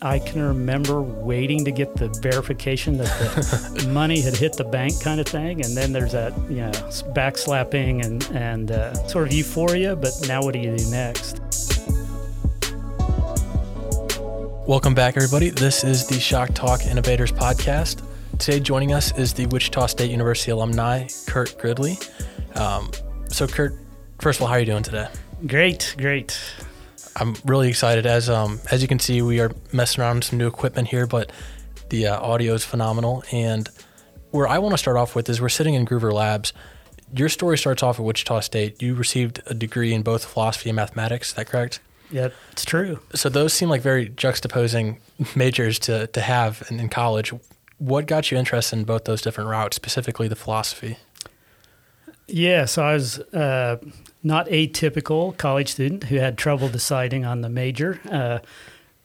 I can remember waiting to get the verification that the money had hit the bank kind of thing. And then there's that, you know, backslapping and, and uh, sort of euphoria. But now what do you do next? Welcome back, everybody. This is the Shock Talk Innovators podcast. Today, joining us is the Wichita State University alumni, Kurt Gridley. Um, so, Kurt, first of all, how are you doing today? Great, great. I'm really excited. As um, as you can see, we are messing around with some new equipment here, but the uh, audio is phenomenal. And where I want to start off with is we're sitting in Groover Labs. Your story starts off at Wichita State. You received a degree in both philosophy and mathematics. Is that correct? Yeah, it's true. So those seem like very juxtaposing majors to, to have in, in college. What got you interested in both those different routes, specifically the philosophy? Yeah, so I was uh, not atypical college student who had trouble deciding on the major, uh,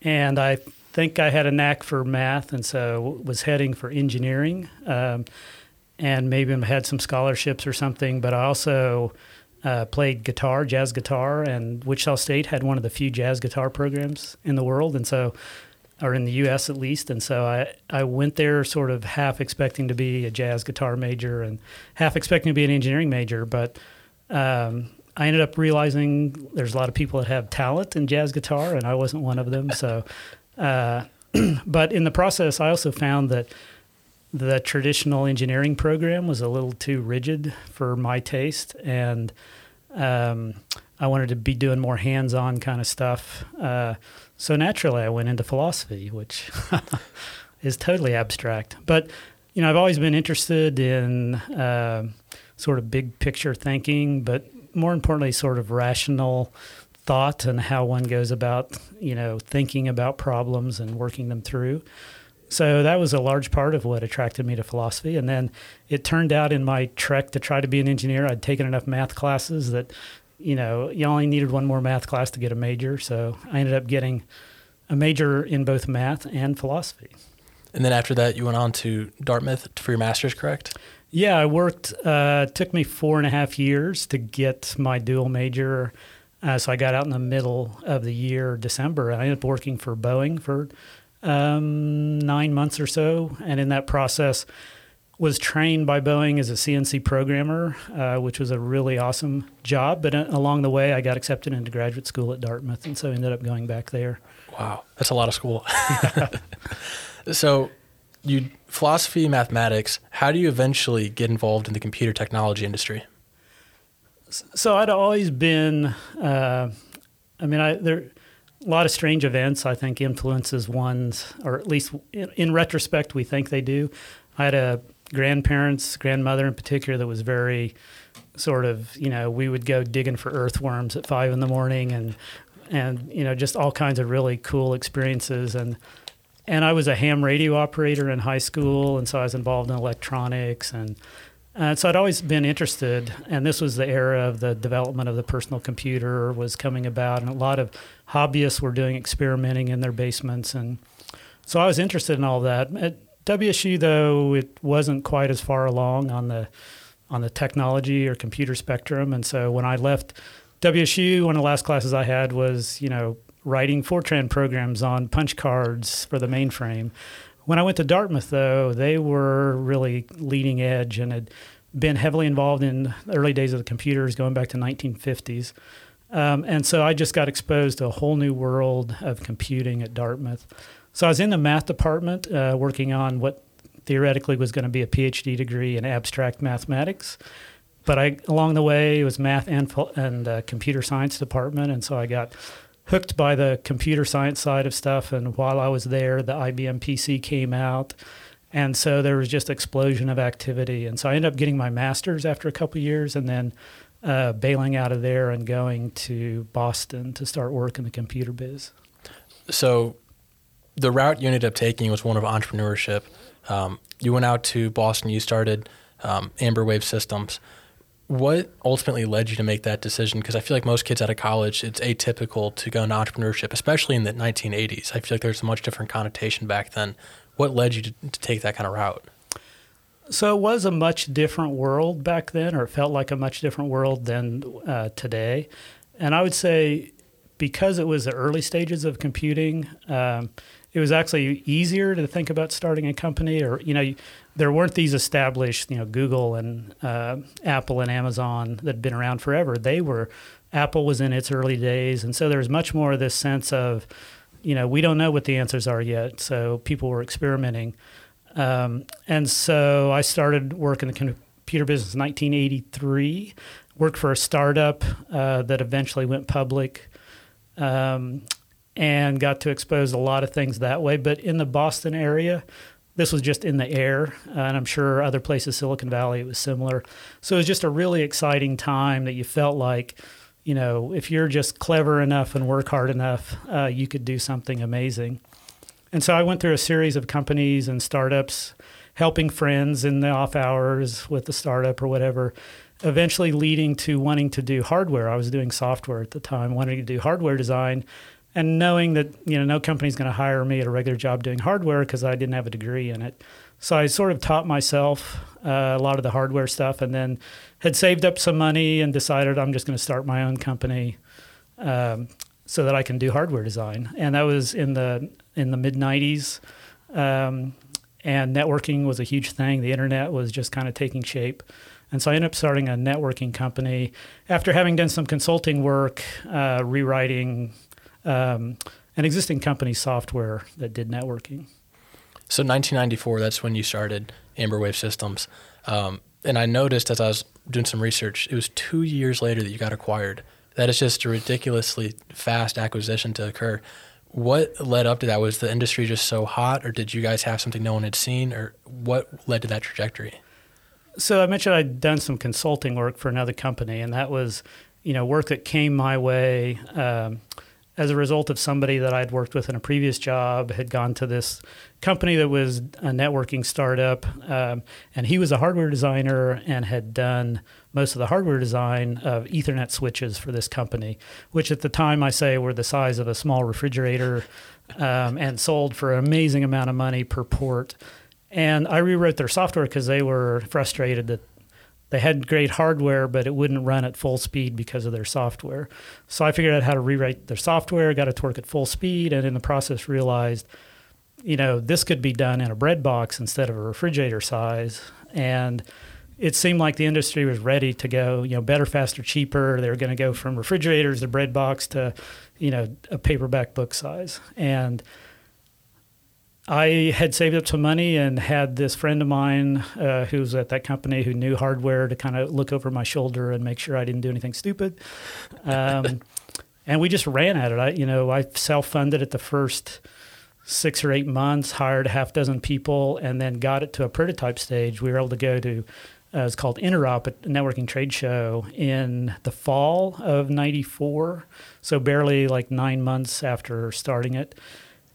and I think I had a knack for math, and so was heading for engineering, um, and maybe I had some scholarships or something. But I also uh, played guitar, jazz guitar, and Wichita State had one of the few jazz guitar programs in the world, and so, or in the U.S. at least. And so I, I went there sort of half expecting to be a jazz guitar major and half expecting to be an engineering major, but um, I ended up realizing there's a lot of people that have talent in jazz guitar, and I wasn't one of them. So, uh, but in the process, I also found that the traditional engineering program was a little too rigid for my taste, and um, I wanted to be doing more hands-on kind of stuff. Uh, so naturally, I went into philosophy, which is totally abstract. But you know, I've always been interested in uh, sort of big picture thinking, but more importantly, sort of rational thought and how one goes about, you know, thinking about problems and working them through. So that was a large part of what attracted me to philosophy. And then it turned out in my trek to try to be an engineer, I'd taken enough math classes that, you know, you only needed one more math class to get a major. So I ended up getting a major in both math and philosophy. And then after that, you went on to Dartmouth for your master's, correct? Yeah, I worked. Uh, it took me four and a half years to get my dual major. Uh, so I got out in the middle of the year, December. I ended up working for Boeing for um, nine months or so, and in that process, was trained by Boeing as a CNC programmer, uh, which was a really awesome job. But uh, along the way, I got accepted into graduate school at Dartmouth, and so ended up going back there. Wow, that's a lot of school. so, you philosophy, mathematics. How do you eventually get involved in the computer technology industry? So I'd always been. Uh, I mean, I there a lot of strange events I think influences one's, or at least in, in, retrospect, we think they do. I had a grandparents, grandmother in particular, that was very sort of, you know, we would go digging for earthworms at five in the morning and, and, you know, just all kinds of really cool experiences. And, and I was a ham radio operator in high school. And so I was involved in electronics and, uh, so I'd always been interested, and this was the era of the development of the personal computer was coming about, and a lot of hobbyists were doing experimenting in their basements, and so I was interested in all that. At WSU, though, it wasn't quite as far along on the on the technology or computer spectrum, and so when I left WSU, one of the last classes I had was you know writing Fortran programs on punch cards for the mainframe. When I went to Dartmouth, though, they were really leading edge and had been heavily involved in the early days of the computers going back to 1950s. Um, and so I just got exposed to a whole new world of computing at Dartmouth. So I was in the math department uh, working on what theoretically was going to be a PhD degree in abstract mathematics. But I, along the way, it was math and, and uh, computer science department. And so I got hooked by the computer science side of stuff. And while I was there, the IBM PC came out. And so there was just explosion of activity. And so I ended up getting my master's after a couple years and then uh, bailing out of there and going to Boston to start work in the computer biz. So the route you ended up taking was one of entrepreneurship. Um, you went out to Boston, you started um, Amber Wave Systems what ultimately led you to make that decision? Because I feel like most kids out of college, it's atypical to go into entrepreneurship, especially in the 1980s. I feel like there's a much different connotation back then. What led you to, to take that kind of route? So it was a much different world back then, or it felt like a much different world than uh, today. And I would say because it was the early stages of computing, um, it was actually easier to think about starting a company. Or you know, there weren't these established, you know, Google and uh, Apple and Amazon that had been around forever. They were Apple was in its early days, and so there was much more of this sense of, you know, we don't know what the answers are yet. So people were experimenting, um, and so I started work in the computer business in 1983 worked for a startup uh, that eventually went public um, and got to expose a lot of things that way. But in the Boston area, this was just in the air, and I'm sure other places, Silicon Valley, it was similar. So it was just a really exciting time that you felt like, you know, if you're just clever enough and work hard enough, uh, you could do something amazing. And so I went through a series of companies and startups, helping friends in the off hours with the startup or whatever, eventually leading to wanting to do hardware. I was doing software at the time, wanting to do hardware design, and knowing that you know no company's going to hire me at a regular job doing hardware because I didn't have a degree in it. So I sort of taught myself uh, a lot of the hardware stuff, and then had saved up some money and decided I'm just going to start my own company. Um, so that I can do hardware design, and that was in the in the mid '90s. Um, and networking was a huge thing. The internet was just kind of taking shape. And so I ended up starting a networking company after having done some consulting work, uh, rewriting um, an existing company software that did networking. So 1994, that's when you started Amberwave Systems. Um, and I noticed as I was doing some research, it was two years later that you got acquired. That is just a ridiculously fast acquisition to occur. What led up to that? Was the industry just so hot, or did you guys have something no one had seen, or what led to that trajectory? So I mentioned I'd done some consulting work for another company, and that was, you know, work that came my way um, as a result of somebody that I'd worked with in a previous job had gone to this company that was a networking startup, um, and he was a hardware designer and had done most of the hardware design of Ethernet switches for this company, which at the time I say were the size of a small refrigerator. Um, and sold for an amazing amount of money per port. And I rewrote their software because they were frustrated that they had great hardware, but it wouldn't run at full speed because of their software. So I figured out how to rewrite their software, got it to work at full speed, and in the process realized, you know, this could be done in a bread box instead of a refrigerator size. And it seemed like the industry was ready to go, you know, better, faster, cheaper. They were going to go from refrigerators to bread box to, you know, a paperback book size. And I had saved up some money and had this friend of mine uh, who was at that company who knew hardware to kind of look over my shoulder and make sure I didn't do anything stupid. Um, and we just ran at it. I, you know, I self-funded it the first six or eight months, hired a half dozen people, and then got it to a prototype stage. We were able to go to uh, it's called Interop, a networking trade show in the fall of '94. So barely like nine months after starting it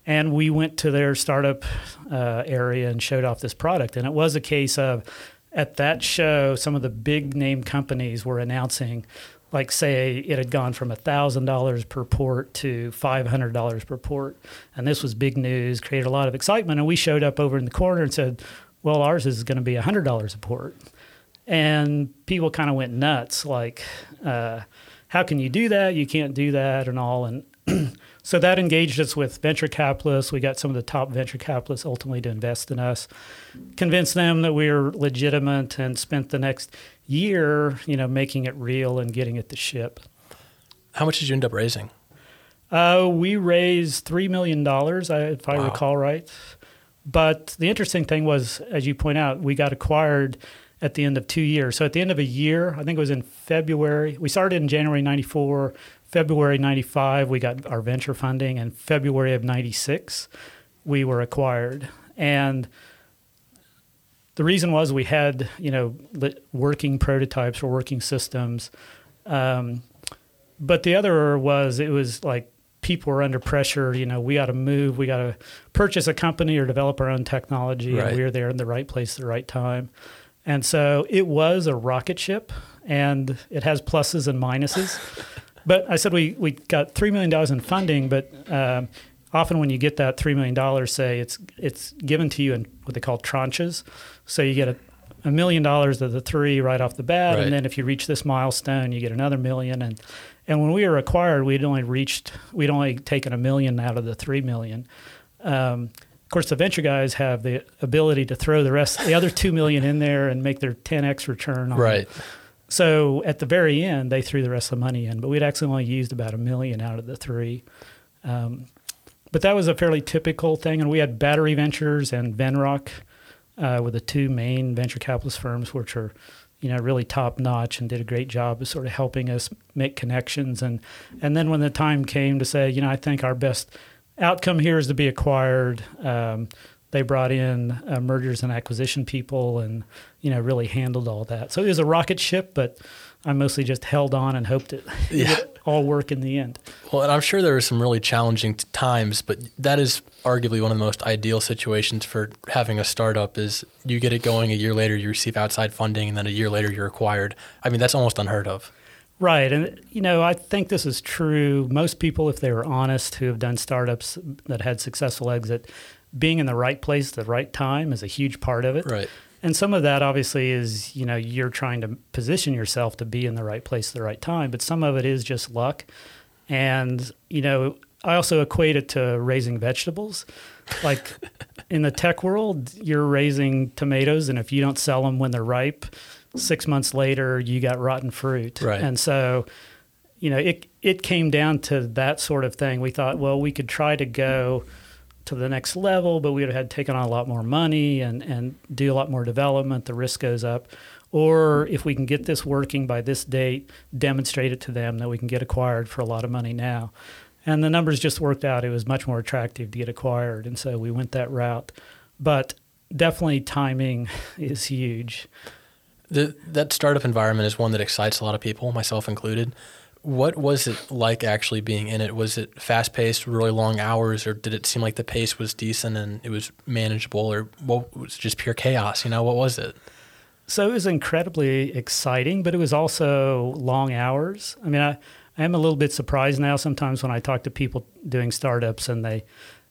and we went to their startup uh, area and showed off this product. And it was a case of at that show, some of the big name companies were announcing, like, say, it had gone from $1,000 per port to $500 per port. And this was big news, created a lot of excitement. And we showed up over in the corner and said, well, ours is going to be $100 a port. And people kind of went nuts, like, uh, how can you do that? You can't do that, and all. And so that engaged us with venture capitalists. We got some of the top venture capitalists ultimately to invest in us, convinced them that we were legitimate, and spent the next year, you know, making it real and getting it to ship. How much did you end up raising? Uh, we raised three million dollars, if I wow. recall right. But the interesting thing was, as you point out, we got acquired at the end of two years. So at the end of a year, I think it was in February. We started in January '94. February 95, we got our venture funding, and February of 96, we were acquired. And the reason was we had, you know, working prototypes or working systems. Um, but the other was it was like people were under pressure. You know, we got to move, we got to purchase a company or develop our own technology, right. and we were there in the right place at the right time. And so it was a rocket ship, and it has pluses and minuses. But I said we, we got $3 million in funding, but um, often when you get that $3 million, say it's, it's given to you in what they call tranches. So you get a, a million dollars of the three right off the bat. Right. And then if you reach this milestone, you get another million. And, And when we were acquired, we'd only reached, we'd only taken a million out of the three million. Um, of course, the venture guys have the ability to throw the rest, the other two million in there and make their 10x return. On right. So at the very end, they threw the rest of the money in, but we'd actually only used about a million out of the three. Um, but that was a fairly typical thing. And we had Battery Ventures and Venrock uh, were the two main venture capitalist firms, which are, you know, really top notch and did a great job of sort of helping us make connections. And and then when the time came to say, you know, I think our best outcome here is to be acquired. Um, they brought in uh, mergers and acquisition people, and you know, really handled all that. So it was a rocket ship, but I mostly just held on and hoped it, Yeah. it all work in the end. Well, and I'm sure there were some really challenging times, but that is arguably one of the most ideal situations for having a startup is you get it going a year later, you receive outside funding, and then a year later you're acquired. I mean, that's almost unheard of. Right. And, you know, I think this is true. Most people, if they were honest, who have done startups that had successful exit, being in the right place at the right time is a huge part of it. Right. And some of that obviously is, you know, you're trying to position yourself to be in the right place at the right time, but some of it is just luck. And, you know, I also equate it to raising vegetables. Like in the tech world, you're raising tomatoes, and if you don't sell them when they're ripe, six months later, you got rotten fruit. Right. And so, you know, it, it came down to that sort of thing. We thought, well, we could try to go to the next level, but we would have had taken on a lot more money and, and do a lot more development. The risk goes up. Or if we can get this working by this date, demonstrate it to them that we can get acquired for a lot of money now. And the numbers just worked out. It was much more attractive to get acquired. And so we went that route. But definitely timing is huge. The, that startup environment is one that excites a lot of people, myself included. What was it like actually being in it? Was it fast paced, really long hours, or did it seem like the pace was decent and it was manageable, or what was just pure chaos? You know, what was it? So it was incredibly exciting, but it was also long hours. I mean, I, I am a little bit surprised now sometimes when I talk to people doing startups and they,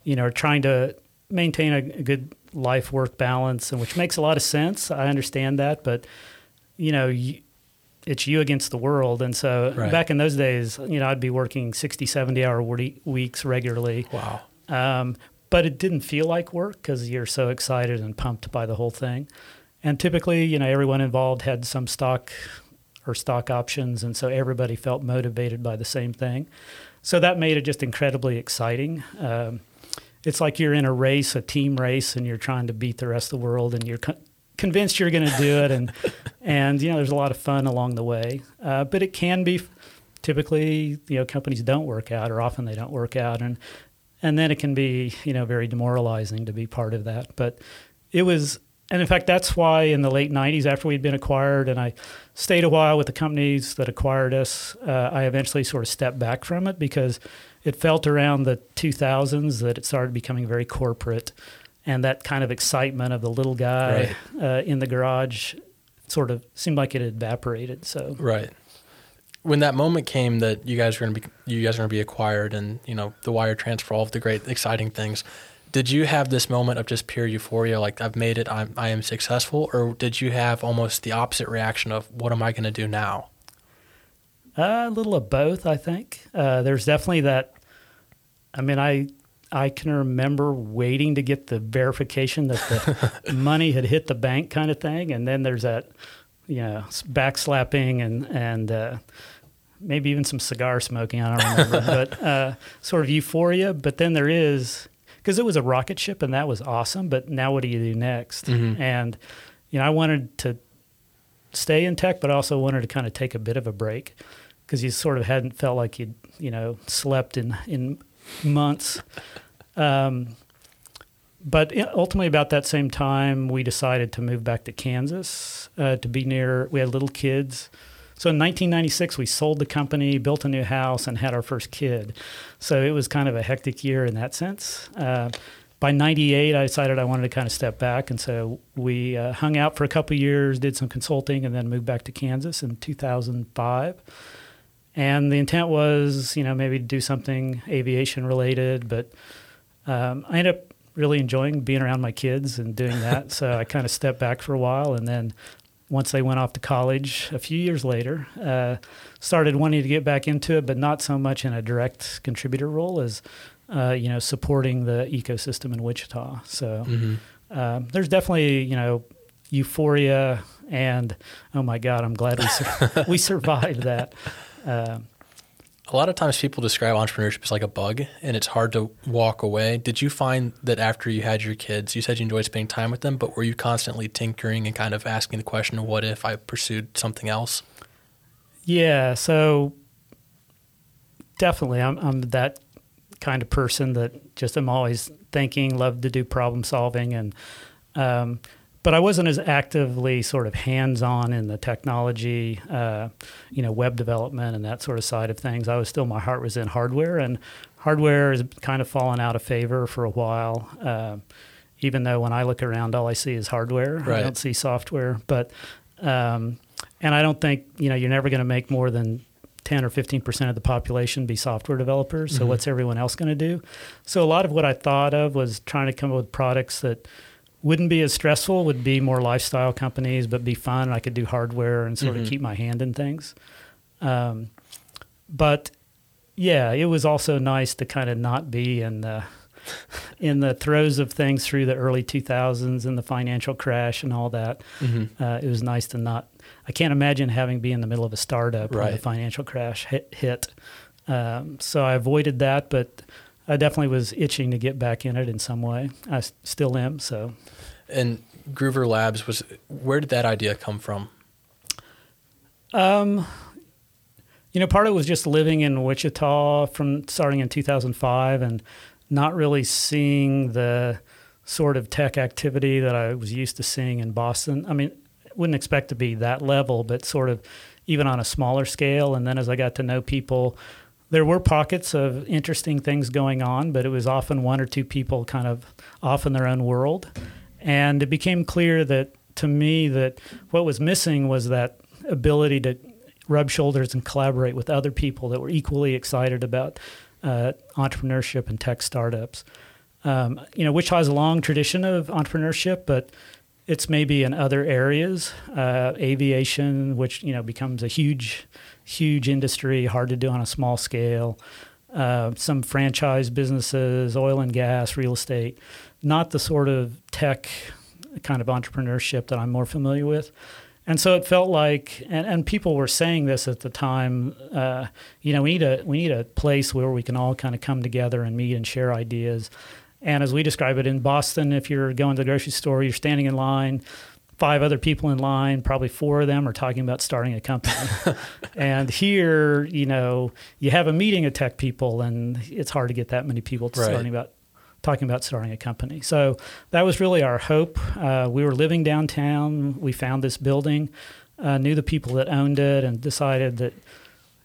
you know, are trying to maintain a, a good life work balance, and which makes a lot of sense. I understand that, but you know, you, it's you against the world. And so Right. back in those days, you know, I'd be working 60, 70 hour we- weeks regularly. Wow. Um, but it didn't feel like work because you're so excited and pumped by the whole thing. And typically, you know, everyone involved had some stock or stock options, and so everybody felt motivated by the same thing. So that made it just incredibly exciting. Um, it's like you're in a race, a team race, and you're trying to beat the rest of the world, and you're convinced you're going to do it, and and you know, there's a lot of fun along the way. Uh, but it can be typically, you know, companies don't work out, or often they don't work out, and and then it can be you know very demoralizing to be part of that. But it was, and in fact, that's why in the late '90s, after we'd been acquired, and I stayed a while with the companies that acquired us, uh, I eventually sort of stepped back from it because it felt around the 2000s that it started becoming very corporate, and that kind of excitement of the little guy uh, in the garage sort of seemed like it had evaporated. So Right. When that moment came that you guys were going to be you guys are going to be acquired and you know the wire transfer all of the great exciting things did you have this moment of just pure euphoria like I've made it I'm, I am successful or did you have almost the opposite reaction of what am I going to do now Uh, a little of both, I think. Uh, there's definitely that. I mean, I I can remember waiting to get the verification that the money had hit the bank, kind of thing, and then there's that, you know, backslapping and and uh, maybe even some cigar smoking. I don't remember, but uh, sort of euphoria. But then there is because it was a rocket ship and that was awesome. But now what do you do next? Mhm. And you know, I wanted to stay in tech, but I also wanted to kind of take a bit of a break because you sort of hadn't felt like you'd you know slept in in months. Um, but ultimately, about that same time, we decided to move back to Kansas uh, to be near. We had little kids. So in 1996, we sold the company, built a new house, and had our first kid. So it was kind of a hectic year in that sense. Uh, by 98, I decided I wanted to kind of step back. And so we uh, hung out for a couple years, did some consulting, and then moved back to Kansas in 2005. And the intent was, you know, maybe do something aviation related, but um, I ended up really enjoying being around my kids and doing that. so I kind of stepped back for a while and then once they went off to college a few years later, uh, started wanting to get back into it, but not so much in a direct contributor role as uh, you know supporting the ecosystem in Wichita. So um, there's definitely you know euphoria and oh my god, I'm glad we sur- we survived that. Um A lot of times people describe entrepreneurship as like a bug and it's hard to walk away. Did you find that after you had your kids, you said you enjoyed spending time with them, but were you constantly tinkering and kind of asking the question, what if I pursued something else? Yeah, so definitely, I'm I'm that kind of person that just I'm always thinking, love to do problem solving, and um, but I wasn't as actively sort of hands on in the technology, uh, you know, web development and that sort of side of things. I was still my heart was in hardware, and hardware has kind of fallen out of favor for a while. Uh, even though when I look around, all I see is hardware. I don't see software, but um, and I don't think you know you're never going to make more than 10 or 15 percent of the population be software developers. So Mhm. what's everyone else going to do? So a lot of what I thought of was trying to come up with products that wouldn't be as stressful, would be more lifestyle companies, but be fun. I could do hardware and sort Mhm. of keep my hand in things. Um, but yeah, it was also nice to kind of not be in the in the throes of things through the early 2000s and the financial crash and all that. Mm-hmm. Uh, it was nice to not. I can't imagine having be in the middle of a startup when the Right. financial crash hit. hit. Um, so I avoided that, but I definitely was itching to get back in it in some way. I s- still am. So And Groover Labs was, where did that idea come from? Um, you know, part of it was just living in Wichita from starting in 2005 and not really seeing the sort of tech activity that I was used to seeing in Boston. I mean, wouldn't expect to be that level, but sort of even on a smaller scale. And then as I got to know people, there were pockets of interesting things going on, but it was often one or two people kind of off in their own world. And it became clear that to me that what was missing was that ability to rub shoulders and collaborate with other people that were equally excited about uh, entrepreneurship and tech startups. Um, you know, Wichita has a long tradition of entrepreneurship, but it's maybe in other areas, uh, aviation, which you know becomes a huge, huge industry, hard to do on a small scale. Uh, some franchise businesses, oil and gas, real estate, not the sort of tech kind of entrepreneurship that I'm more familiar with. And so it felt like, and, and people were saying this at the time. Uh, you know, we need a we need a place where we can all kind of come together and meet and share ideas. And as we describe it in Boston, if you're going to the grocery store, you're standing in line, five other people in line, probably four of them are talking about starting a company. and here, you know, you have a meeting of tech people, and it's hard to get that many people Right. starting about talking about starting a company. So that was really our hope. Uh, we were living downtown. We found this building, uh, knew the people that owned it, and decided that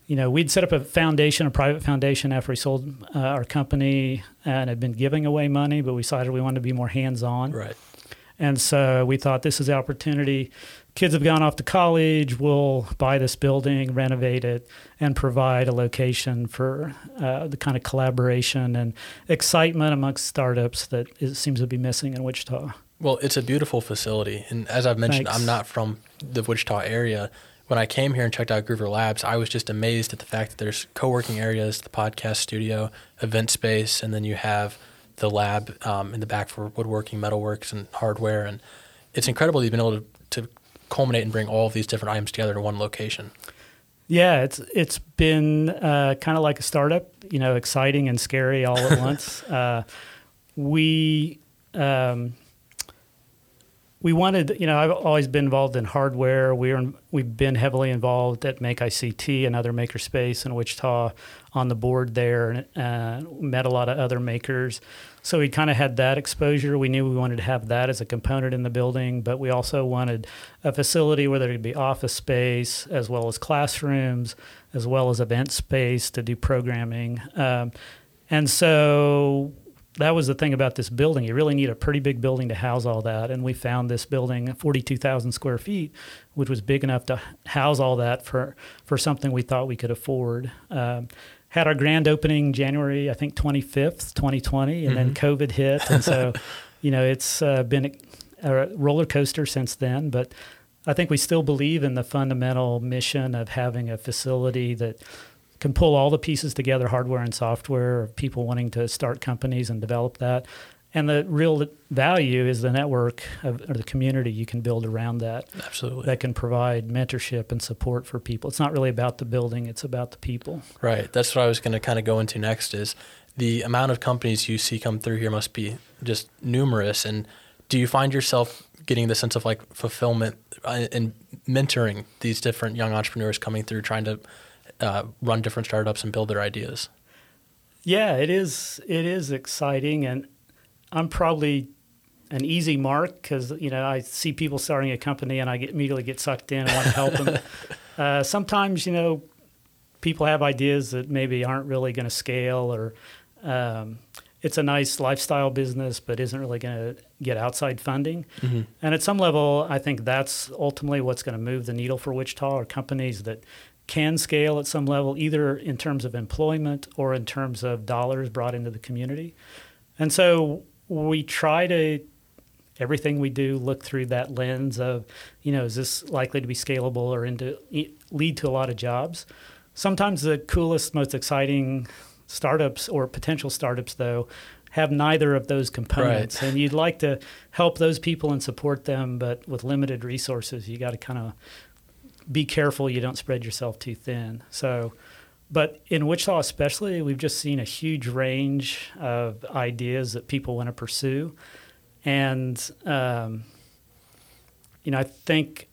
you know we'd set up a foundation, a private foundation, after we sold uh, our company and had been giving away money, but we decided we wanted to be more hands-on. Right. And so we thought this is the opportunity. Kids have gone off to college. We'll buy this building, renovate it, and provide a location for uh, the kind of collaboration and excitement amongst startups that is, seems to be missing in Wichita. Well, it's a beautiful facility. And as I've mentioned, Thanks. I'm not from the Wichita area. When I came here and checked out Groover Labs, I was just amazed at the fact that there's co working areas, the podcast studio, event space, and then you have the lab um, in the back for woodworking, metalworks, and hardware. And it's incredible that you've been able to, to culminate and bring all of these different items together to one location. Yeah, it's it's been uh, kind of like a startup, you know, exciting and scary all at once. Uh, we um, we wanted, you know, I've always been involved in hardware. We are, we've been heavily involved at Make ICT and other makerspace in Wichita on the board there, and uh, met a lot of other makers. So we kind of had that exposure. We knew we wanted to have that as a component in the building, but we also wanted a facility where there could be office space as well as classrooms, as well as event space to do programming. Um, and so that was the thing about this building. You really need a pretty big building to house all that. And we found this building, 42,000 square feet, which was big enough to house all that for, for something we thought we could afford. Um, had our grand opening January, I think 25th, 2020, and then COVID hit. And so, you know, it's uh, been a roller coaster since then. But I think we still believe in the fundamental mission of having a facility that can pull all the pieces together, hardware and software, people wanting to start companies and develop that. And the real value is the network of, or the community you can build around that. Absolutely. That can provide mentorship and support for people. It's not really about the building; it's about the people. Right. That's what I was going to kind of go into next. Is the amount of companies you see come through here must be just numerous. And do you find yourself getting the sense of like fulfillment uh, in mentoring these different young entrepreneurs coming through, trying to uh, run different startups and build their ideas? Yeah, it is. It is exciting, and I'm probably an easy mark because you know I see people starting a company and I get immediately get sucked in and want to help them. uh, sometimes you know people have ideas that maybe aren't really going to scale or um, it's a nice lifestyle business but isn't really going to get outside funding. Mm-hmm. And at some level, I think that's ultimately what's going to move the needle for Wichita are companies that can scale at some level, either in terms of employment or in terms of dollars brought into the community. And so we try to everything we do look through that lens of, you know, is this likely to be scalable or into lead to a lot of jobs? Sometimes the coolest, most exciting startups or potential startups, though, have neither of those components. Right. And you'd like to help those people and support them, but with limited resources, you got to kind of be careful you don't spread yourself too thin. So, but in Wichita especially, we've just seen a huge range of ideas that people want to pursue, and um, you know, I think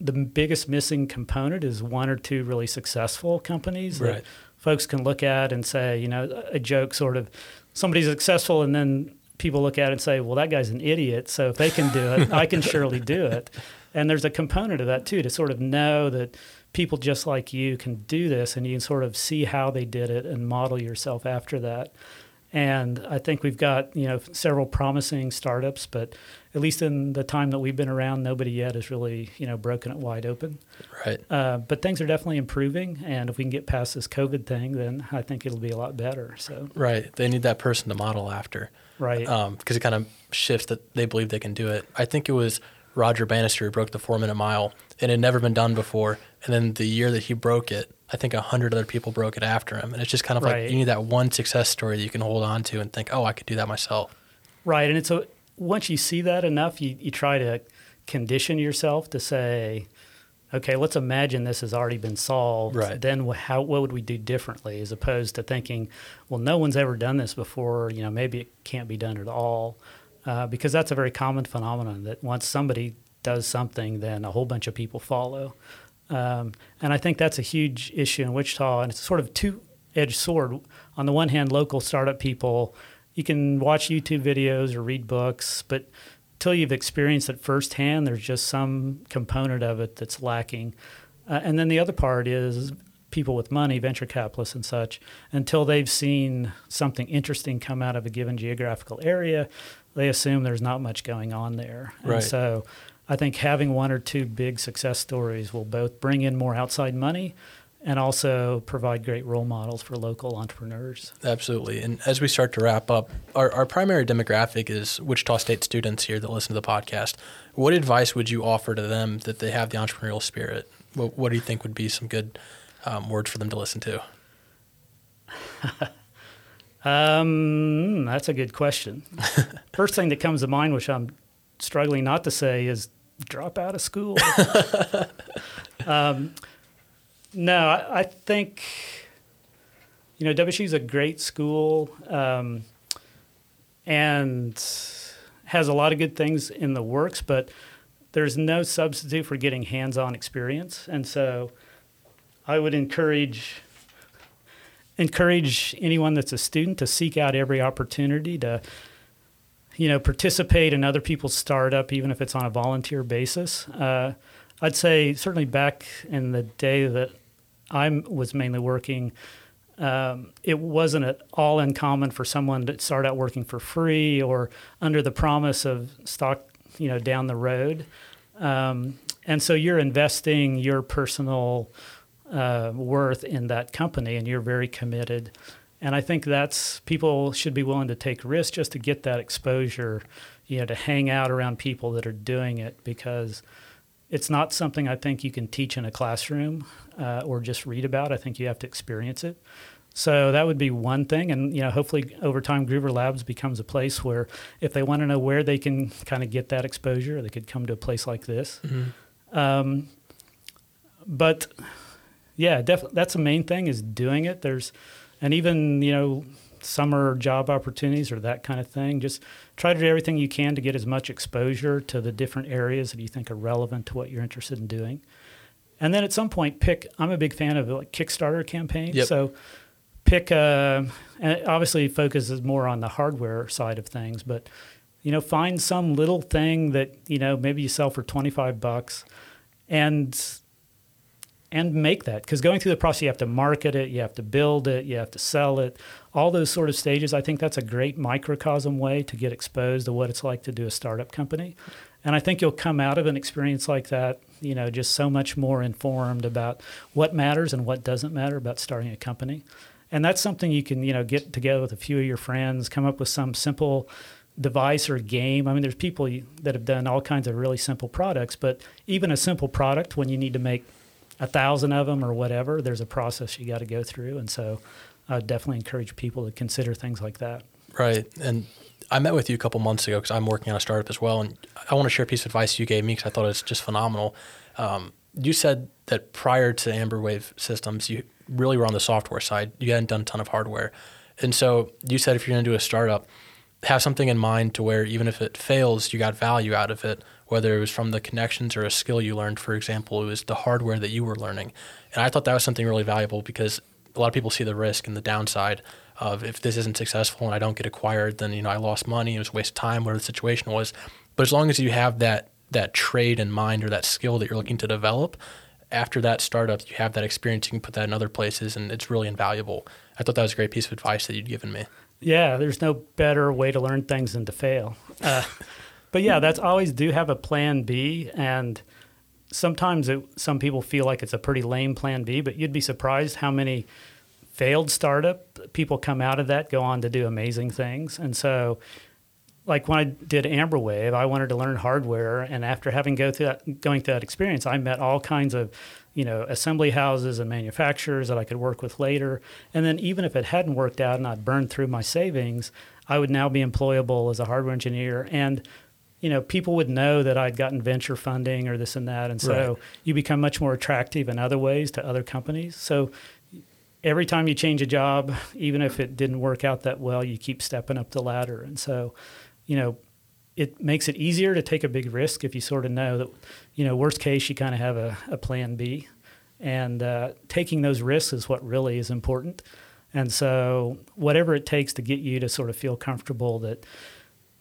the biggest missing component is one or two really successful companies Right. that folks can look at and say, you know, a joke sort of somebody's successful, and then people look at it and say, well, that guy's an idiot. So if they can do it, I can surely do it. And there's a component of that too to sort of know that people just like you can do this and you can sort of see how they did it and model yourself after that. And I think we've got, you know, several promising startups, but at least in the time that we've been around, nobody yet has really, you know, broken it wide open. Right. Uh, but things are definitely improving, and if we can get past this COVID thing, then I think it'll be a lot better. So, Right. They need that person to model after. right, because it kind of shifts that they believe they can do it. I think it was Roger Bannister who broke the four minute mile, and it had never been done before. And then the year that he broke it, I think a hundred other people broke it after him. And it's just kind of Right. like you need that one success story that you can hold on to and think, oh, I could do that myself. right. And it's a once you see that enough, you you try to condition yourself to say, okay, let's imagine this has already been solved. Right. Then how what would we do differently, as opposed to thinking, well, no one's ever done this before. You know, maybe it can't be done at all, uh, because that's a very common phenomenon. That once somebody does something, then a whole bunch of people follow. Um, and I think that's a huge issue in Wichita, and it's sort of two-edged sword. On the one hand, local startup people, you can watch YouTube videos or read books, but until you've experienced it firsthand, there's just some component of it that's lacking. Uh, and then the other part is people with money, venture capitalists and such, until they've seen something interesting come out of a given geographical area, they assume there's not much going on there. And Right. so I think having one or two big success stories will both bring in more outside money and also provide great role models for local entrepreneurs. Absolutely. And as we start to wrap up, our, our primary demographic is Wichita State students here that listen to the podcast. What advice would you offer to them that they have the entrepreneurial spirit? What, what do you think would be some good um, words for them to listen to? Um, that's a good question. First thing that comes to mind, which I'm struggling not to say, is drop out of school. um, no, I, I think you know WSU is a great school um, and has a lot of good things in the works, but there's no substitute for getting hands-on experience, and so I would encourage encourage anyone that's a student to seek out every opportunity to you know participate in other people's startup even if it's on a volunteer basis uh, i'd say certainly back in the day that i was mainly working um, it wasn't at all uncommon for someone to start out working for free or under the promise of stock you know down the road um, and so you're investing your personal uh, worth in that company and you're very committed. And I think that's people should be willing to take risks just to get that exposure, you know, to hang out around people that are doing it because it's not something I think you can teach in a classroom uh, or just read about. I think you have to experience it. So that would be one thing, and you know, hopefully over time, Groover Labs becomes a place where if they want to know where they can kind of get that exposure, they could come to a place like this. Mm-hmm. Um, but yeah, definitely, that's the main thing is doing it. There's, and even you know, summer job opportunities or that kind of thing. Just try to do everything you can to get as much exposure to the different areas that you think are relevant to what you're interested in doing. And then at some point, pick. I'm a big fan of like Kickstarter campaigns. Yep. So pick a, and obviously focuses more on the hardware side of things, but you know, find some little thing that you know maybe you sell for 25 bucks, and and make that because going through the process you have to market it you have to build it you have to sell it. All those sort of stages i think that's a great microcosm way to get exposed to what it's like to do a startup company. And i think you'll come out of an experience like that you know just so much more informed about what matters and what doesn't matter about starting a company. And that's something you can you know get together with a few of your friends come up with some simple device or game. I mean there's people that have done all kinds of really simple products but even a simple product when you need to make a thousand of them or whatever there's a process you got to go through. And so i definitely encourage people to consider things like that. Right. And i met with you a couple months ago because i'm working on a startup as well. And i want to share a piece of advice you gave me because i thought it was just phenomenal. Um, you said that prior to amberwave systems you really were on the software side. You hadn't done a ton of hardware. And so you said if you're going to do a startup, have something in mind to where even if it fails, you got value out of it, whether it was from the connections or a skill you learned. For example, it was the hardware that you were learning. And I thought that was something really valuable because a lot of people see the risk and the downside of if this isn't successful and I don't get acquired, then you know I lost money, it was a waste of time, whatever the situation was. But as long as you have that that trade in mind or that skill that you're looking to develop, after that startup, you have that experience. You can put that in other places, and it's really invaluable. I thought that was a great piece of advice that you'd given me. Yeah, there's no better way to learn things than to fail. Uh, but yeah, that's always do have a plan B, and sometimes it, some people feel like it's a pretty lame plan B, but you'd be surprised how many failed startup people come out of that go on to do amazing things, and so like when I did Amberwave, I wanted to learn hardware, and after having go through that, going through that experience, I met all kinds of, you know, assembly houses and manufacturers that I could work with later. And then even if it hadn't worked out and I'd burned through my savings, I would now be employable as a hardware engineer, and you know, people would know that I'd gotten venture funding or this and that, and so right. you become much more attractive in other ways to other companies. So every time you change a job, even if it didn't work out that well, you keep stepping up the ladder, and so you know, it makes it easier to take a big risk if you sort of know that, you know, worst case, you kind of have a, a plan B. And uh, taking those risks is what really is important. And so, whatever it takes to get you to sort of feel comfortable that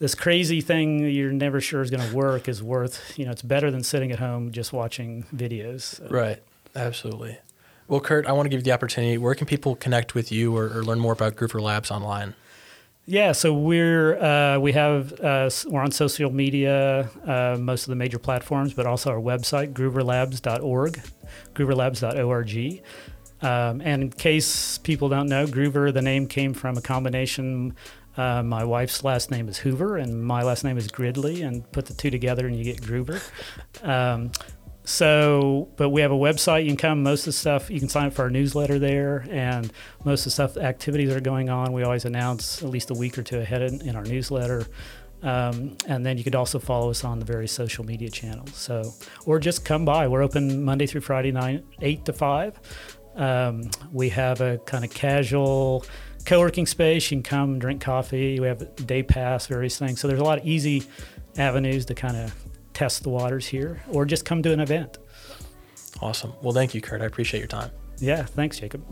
this crazy thing you're never sure is going to work is worth, you know, it's better than sitting at home just watching videos. Right. Absolutely. Well, Kurt, I want to give you the opportunity. Where can people connect with you or, or learn more about Groover Labs online? Yeah, so we're uh, we have uh, we're on social media, uh, most of the major platforms, but also our website grooverlabs.org, grooverlabs.org. Um, and in case people don't know, Groover, the name came from a combination. Uh, my wife's last name is Hoover, and my last name is Gridley, and put the two together, and you get Groover. Um, so, but we have a website. You can come. Most of the stuff you can sign up for our newsletter there, and most of the stuff, activities are going on, we always announce at least a week or two ahead in, in our newsletter. Um, and then you could also follow us on the various social media channels. So, or just come by. We're open Monday through Friday nine eight to five. Um, we have a kind of casual co-working space. You can come drink coffee. We have day pass, various things. So there's a lot of easy avenues to kind of test the waters here or just come to an event. Awesome. Well, thank you, Kurt. I appreciate your time. Yeah, thanks, Jacob.